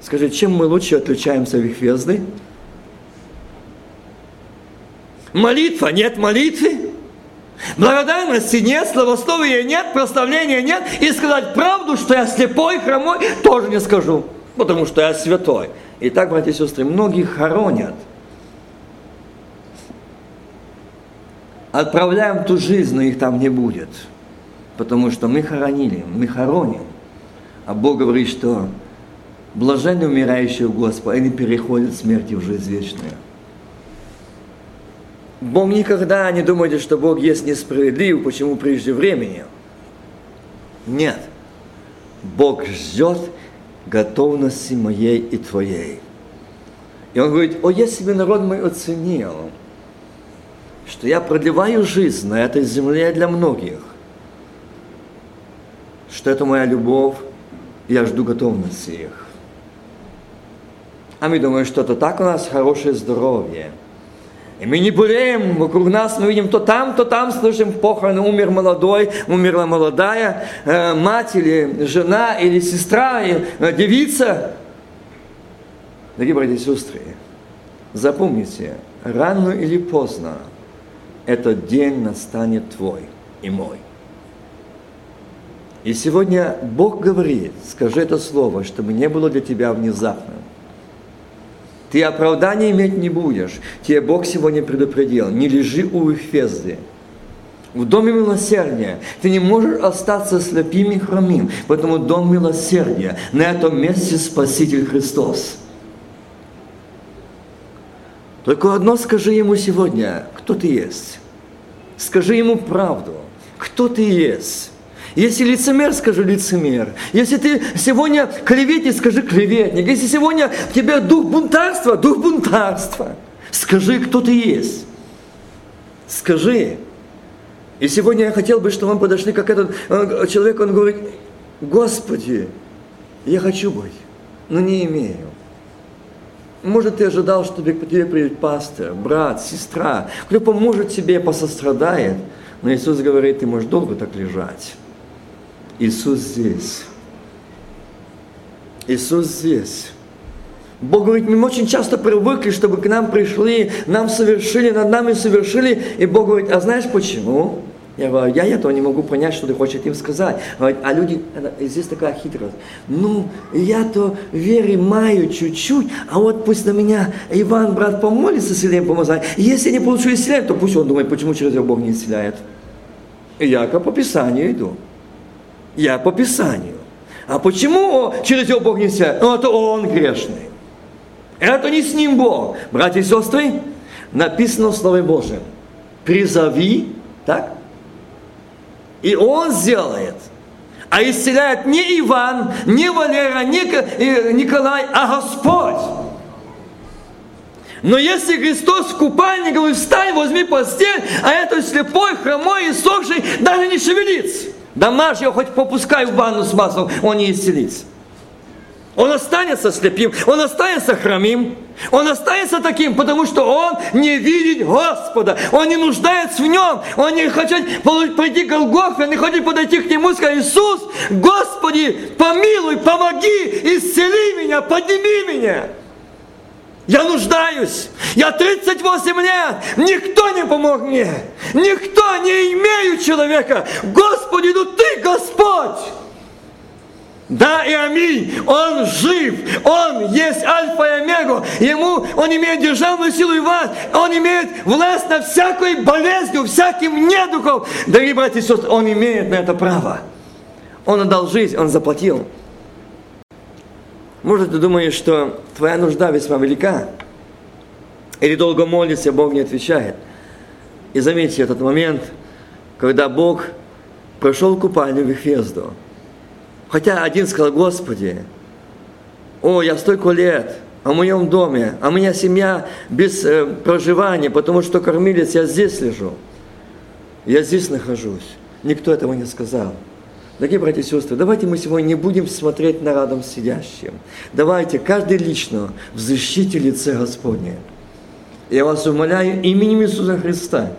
Скажи, чем мы лучше отличаемся их Вехвезды? Молитва, нет молитвы? Благодарности нет, славословия нет, прославления нет. И сказать правду, что я слепой, хромой, тоже не скажу, потому что я святой. И так, братья и сестры, многие хоронят. Отправляем ту жизнь, но их там не будет. Потому что мы хоронили, мы хороним. А Бог говорит, что блаженны умирающие у Господа, они переходят смерти в жизнь вечную. Бог никогда не думайте, что Бог есть несправедлив, почему прежде времени. Нет. Бог ждет готовности моей и твоей. И он говорит, о, если бы народ мой оценил, что я продлеваю жизнь на этой земле для многих, что это моя любовь, я жду готовности их. А мы думаем, что это так у нас хорошее здоровье – и мы не болеем, вокруг нас мы видим то там, то там слышим похороны, умер молодой, умерла молодая, э, мать или жена, или сестра, или, э, девица. Дорогие братья и сестры, запомните, рано или поздно этот день настанет твой и мой. И сегодня Бог говорит, скажи это слово, чтобы не было для тебя внезапным. Ты оправдания иметь не будешь. Тебе Бог сегодня предупредил. Не лежи у Эфезды. В доме милосердия ты не можешь остаться слепым и хромим, поэтому дом милосердия. На этом месте Спаситель Христос. Только одно скажи ему сегодня, кто ты есть. Скажи ему правду, кто ты есть. Если лицемер, скажи лицемер. Если ты сегодня клеветник, скажи клеветник. Если сегодня в тебе дух бунтарства, дух бунтарства. Скажи, кто ты есть. Скажи. И сегодня я хотел бы, чтобы мы подошли, как этот человек, он говорит, Господи, я хочу быть, но не имею. Может, ты ожидал, что к тебе придет пастор, брат, сестра, кто поможет тебе, посострадает. Но Иисус говорит, ты можешь долго так лежать. Иисус здесь. Иисус здесь. Бог говорит, мы очень часто привыкли, чтобы к нам пришли, нам совершили, над нами совершили. И Бог говорит, а знаешь почему? Я говорю, я этого не могу понять, что ты хочешь им сказать. А люди, здесь такая хитрость. Ну, я-то вере маю чуть-чуть, а вот пусть на меня Иван, брат, помолится, исцелением помазать. Если я не получу исцеление, то пусть он думает, почему через его Бог не исцеляет. Я по Писанию иду. Я по Писанию. А почему через него Бог не исцеляет? Ну, это он грешный. Это не с ним Бог. Братья и сестры, написано в Слове Божьем. Призови, так? И он сделает. А исцеляет не Иван, не Валера, не Николай, а Господь. Но если Христос в купальне говорит, встань, возьми постель, а этот слепой, хромой и сохший даже не шевелится. Домашний хоть попускай в ванну с маслом, он не исцелится. Он останется слепим, он останется хромим, он останется таким, потому что он не видит Господа, он не нуждается в нем, он не хочет пойти к Голгофе, он не хочет подойти к нему и сказать, Иисус, Господи, помилуй, помоги, исцели меня, подними меня. Я нуждаюсь. Я 38 лет. Никто не помог мне. Никто не имею человека. Господи, ну ты Господь. Да и аминь. Он жив. Он есть альфа и омега. Ему, он имеет державную силу и вас. Он имеет власть над всякой болезнью, всяким недухом. Дорогие братья и сестры, он имеет на это право. Он отдал жизнь, он заплатил. Может, ты думаешь, что твоя нужда весьма велика, или долго молишься, Бог не отвечает. И заметьте этот момент, когда Бог прошел купальню в Вифезду. Хотя один сказал, Господи, о, я столько лет о моем доме, а у меня семья без э, проживания, потому что кормилец, я здесь лежу. Я здесь нахожусь. Никто этого не сказал. Дорогие братья и сестры, давайте мы сегодня не будем смотреть на радом сидящим. Давайте каждый лично взыщите лице Господне. Я вас умоляю именем Иисуса Христа,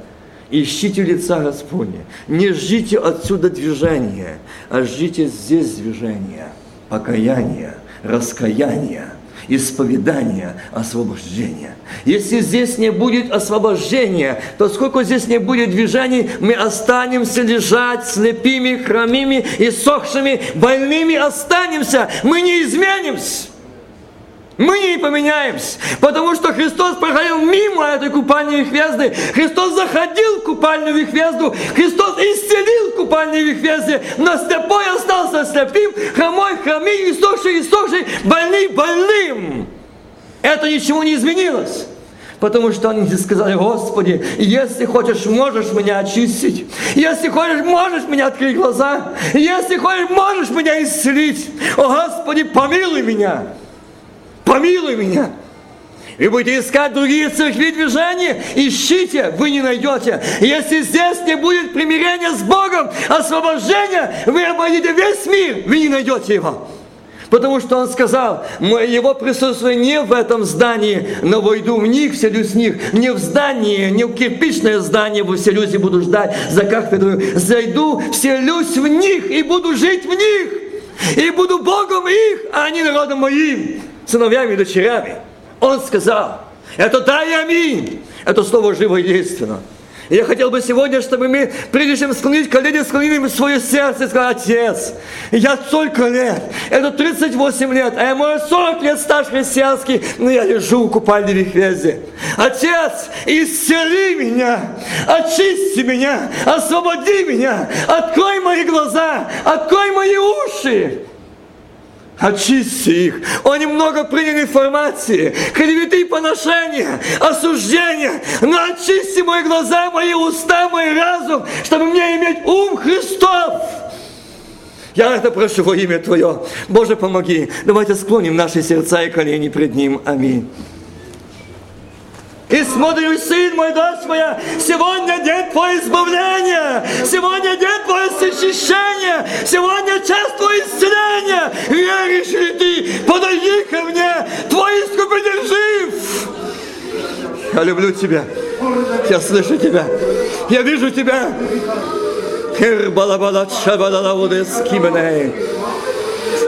ищите лица Господня. Не ждите отсюда движения, а ждите здесь движения, покаяния, раскаяния – исповедания, освобождения. Если здесь не будет освобождения, то сколько здесь не будет движений, мы останемся лежать слепыми, хромыми и сохшими, больными останемся, мы не изменимся. Мы не поменяемся, потому что Христос проходил мимо этой купальни Вихвезды. Христос заходил в купальню Вихвезду. Христос исцелил купальню Вихвезды. Но слепой остался слепым, хромой хромим, иссохший иссохший, больный больным. Это ничего не изменилось. Потому что они сказали, Господи, если хочешь, можешь меня очистить. Если хочешь, можешь меня открыть глаза. Если хочешь, можешь меня исцелить. О, Господи, помилуй меня помилуй меня. И будете искать другие церкви движения, ищите, вы не найдете. Если здесь не будет примирения с Богом, освобождения, вы обойдете весь мир, вы не найдете его. Потому что он сказал, его присутствие не в этом здании, но войду в них, вселюсь в них. Не в здание, не в кирпичное здание вселюсь и буду ждать за кафедру. Зайду, вселюсь в них и буду жить в них. И буду Богом их, а они народом моим сыновьями и дочерями. Он сказал, это да и аминь. Это слово живо и действенно. И я хотел бы сегодня, чтобы мы, прежде чем склонить колени, склонили свое сердце и сказали, Отец, я столько лет, это 38 лет, а я, может, 40 лет стаж христианский, но я лежу в купальне Вихвезе. Отец, исцели меня, очисти меня, освободи меня, открой мои глаза, открой мои уши очисти их. Они много приняли информации, клеветы и поношения, осуждения. Но очисти мои глаза, мои уста, мой разум, чтобы мне иметь ум Христов. Я это прошу во имя Твое. Боже, помоги. Давайте склоним наши сердца и колени пред Ним. Аминь. И смотрю, сын мой, дочь моя, сегодня день Твое избавления, сегодня день Твое защищения, сегодня час Твое исцеления. Веришь ли Ты? Подойди ко мне, Твой искупитель жив. Я люблю Тебя, я слышу Тебя, я вижу Тебя. Хер балабала чабалала водес кименей.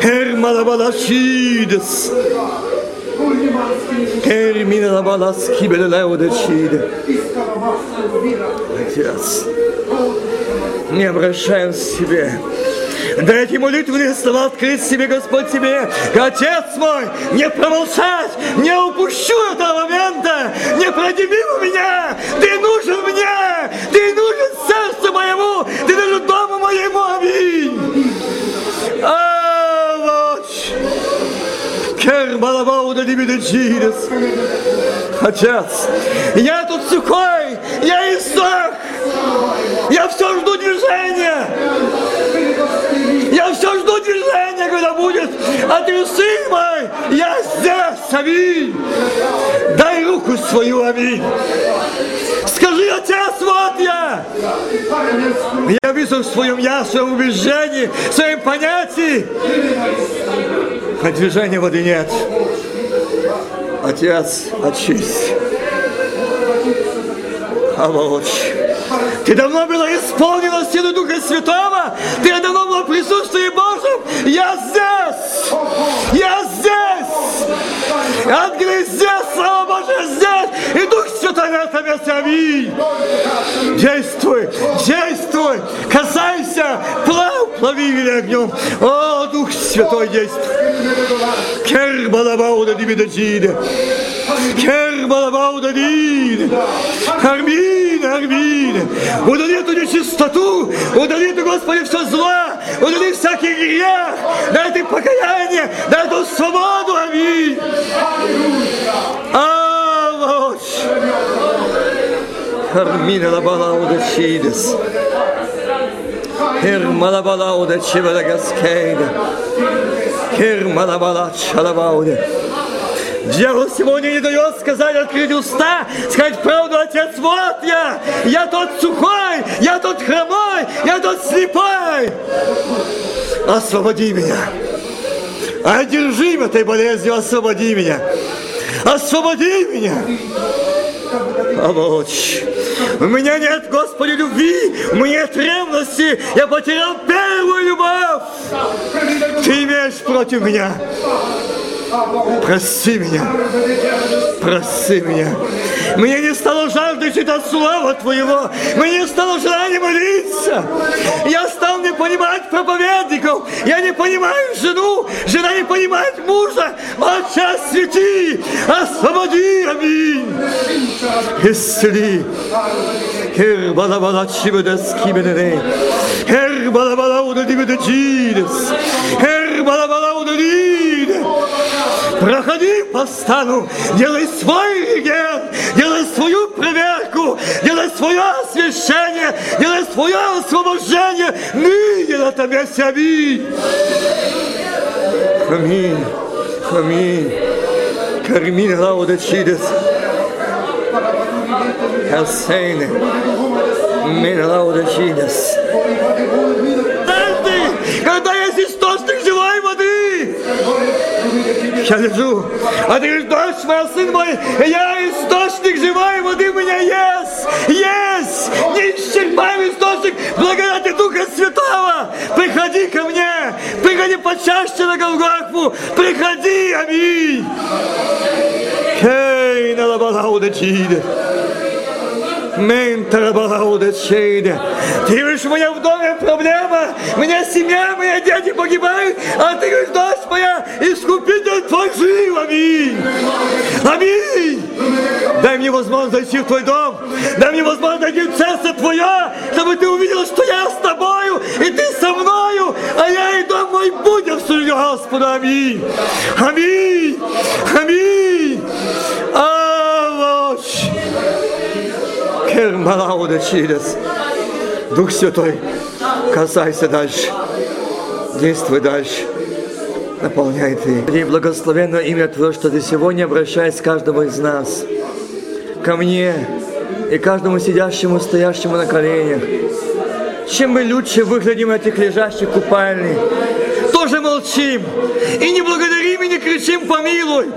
Хер малабала чидес. Termina la balaski beleleo decide. Отец, не обращаем к себе. Дайте молитвенные слова открыть себе, Господь, тебе. Отец мой, не промолчать, не упущу этого момента, не пройди мимо меня. Ты нужен мне, ты нужен сердцу моему, ты нужен дому моему. Аминь. Кер балабауда дибидечирес. Отец, я тут сухой, я иссох. Я все жду движения. Я все жду движения, когда будет А ты, сын мой, я здесь, аминь. Дай руку свою, аминь. Скажи, отец, вот я. Я вижу в своем я, в своем убеждении, в своем понятии. А движения воды нет. Отец, очисть. Аволочь. Ты давно была исполнена силой Духа Святого. Ты давно была в присутствии Божьем. Я здесь. Я здесь. Ангелы здесь. Слава Божия здесь. И Дух Святой на этом месте. Аминь. Действуй. Действуй. Касайся. Плав. Плави меня огнем. О, Дух Святой действуй. Кер балабауда дибидачида. Кер балабауда дид. Армин, армин. Удали эту нечистоту, удали ты, Господи, все зло, удали всякий грех, дай ты покаяние, дай эту свободу, аминь. Авоч. Армина лабала удачидес. Хер малабала удачивала гаскейда. Хер малабала чалабауде. Дьявол сегодня не дает сказать, открыть уста, сказать правду, Отец, вот я, я тот сухой, я тот хромой, я тот слепой. Освободи меня. Одержим этой болезнью, освободи меня. Освободи меня. Помочь. У меня нет, Господи, любви, у меня нет ревности, я потерял первую любовь. Ты имеешь против меня. Прости меня. Прости меня. Мне не стало жажды читать слова Твоего. Мне не стало желания молиться. Я стал не понимать проповедников. Я не понимаю жену. Жена не понимает мужа. Отца свети. Освободи. Аминь. Исцели. Хер балабала чибедес кибедене. Хер балабала удадибедечидес. Хер балабала удадибедес. Проходи по стану, делай свой реген, делай свою проверку, делай свое освящение, делай свое освобождение. Ныне на этом месте аминь. Аминь. Кармин Лауда Чидес. Хасейне. Мин Лауда Чидес. Когда есть источник живой воды, я лежу, а ты говоришь, дочь моя, сын мой, я источник живой воды у меня есть, есть, неисчерпаемый источник благодати Духа Святого. Приходи ко мне, приходи почаще на Голгофу, приходи, аминь. Кей на лабалауда чиде. Ментарабалаудачейда. Ты говоришь, у меня в доме проблема, у меня семья, мои дети погибают, а ты говоришь, дочь моя, искупитель твой жив, аминь. Аминь. Дай мне возможность зайти в твой дом, дай мне возможность зайти в царство твое, чтобы ты увидел, что я с тобою, и ты со мною, а я и дом мой будем служить Господу, аминь. Аминь. Аминь. Кермалауда через. Дух Святой, касайся дальше. Действуй дальше. Наполняй ты. И благословенно имя Твое, что Ты сегодня обращаешь каждого из нас ко мне и каждому сидящему, стоящему на коленях. Чем мы лучше выглядим этих лежащих купальни, тоже молчим. И не благодарим, и кричим помилуй.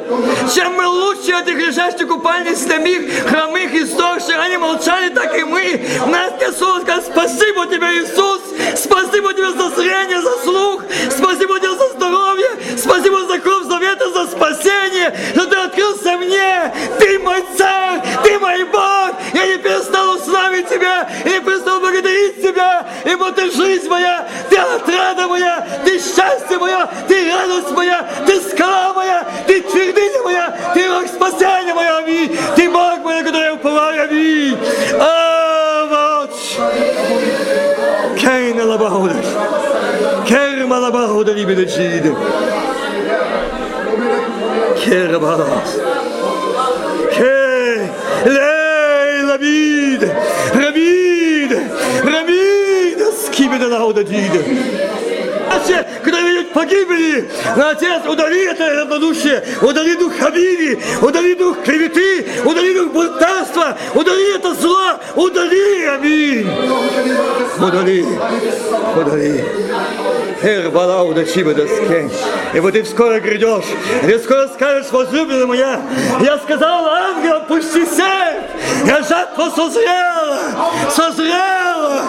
Чем мы лучше этих лежащих купальни слепых, хромых и сдохших, они молчали, так и мы. Нас Иисус спасибо тебе, Иисус, спасибо тебе за зрение, за слух, спасибо тебе за здоровье, спасибо за кровь завета, за спасение, что ты открылся мне, ты мой царь, ты мой Бог, я не перестал славить тебя, я не перестал благодарить тебя, ибо ты жизнь моя, ты моя, ты счастье мое, ты радость моя, ты скала моя, ты твердыня моя, ты рог спасения моя, аминь, ты Бог мой, на который я уповаю, аминь. Авоч. Кейна лабаудаш. Керма лабауда либедачиде. Кербалас. Кей. Лей лабид. Рабид. Рабид. Скибеда лауда диде. Когда видят погибели. Но, Отец, удали это равнодушие, удали дух обиды, удали дух клеветы, удали дух бунтарства, удали это зло, удали, аминь. Удали, удали. Эрбала удачиба доске. И вот ты скоро грядешь, ты скоро скажешь, возлюбленная моя, я сказал ангел, пусти сеть, я жатва созрела, созрела.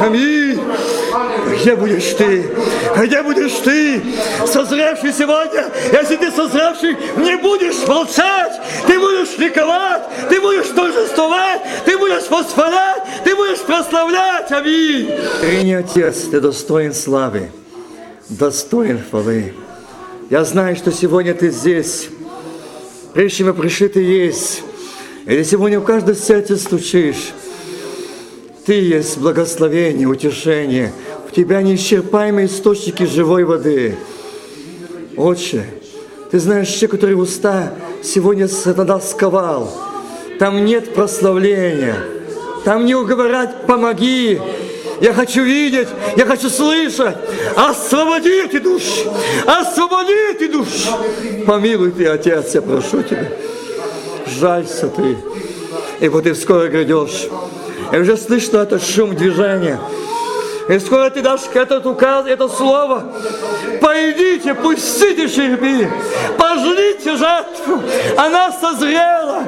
Аминь. Где будешь ты? Где будешь ты, созревший сегодня? Если ты созревший, не будешь молчать, ты будешь ликовать, ты будешь торжествовать, ты будешь восхвалять, ты будешь прославлять. Аминь. Трини, Отец, ты достоин славы, достоин хвалы. Я знаю, что сегодня ты здесь. Прежде чем пришли, ты есть. И ты сегодня в каждое сердце стучишь. Ты есть благословение, утешение. В тебя неисчерпаемые источники живой воды. Отче, ты знаешь, те, которые уста сегодня сатана сковал. Там нет прославления. Там не уговорать «помоги». Я хочу видеть, я хочу слышать. Освободите души, освободите души. Помилуй ты, Отец, я прошу тебя. Жалься ты, ибо ты скоро грядешь. И уже слышно этот шум движения. И скоро ты дашь этот указ, это слово. Пойдите, пустите черепи, пожлите жатву. Она созрела.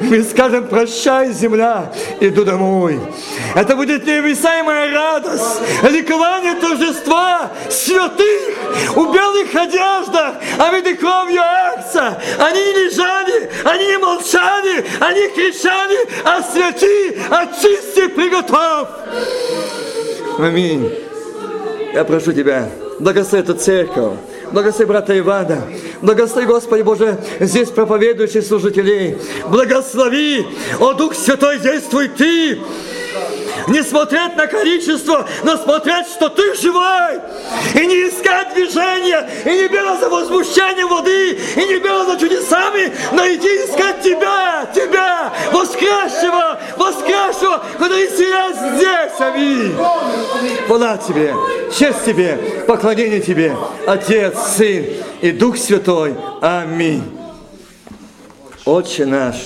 Мы скажем, прощай, земля, иду домой. Это будет необъясаемая радость, ликование торжества святых у белых одеждах, а ведь кровью акца. Они не лежали, они не молчали, они кричали, освети, очисти, приготовь. Аминь. Я прошу Тебя, благослови эту церковь, благослови брата Ивана, благослови, Господи Боже, здесь проповедующих служителей, благослови, о Дух Святой, действуй Ты, не смотреть на количество, но смотреть, что ты живой. И не искать движения, и не бегать за возмущением воды, и не бегать за чудесами, но иди искать тебя, тебя, воскресшего, воскресшего, который сейчас здесь, аминь. Хвала тебе, честь тебе, поклонение тебе, Отец, Сын и Дух Святой. Аминь. Отче наш,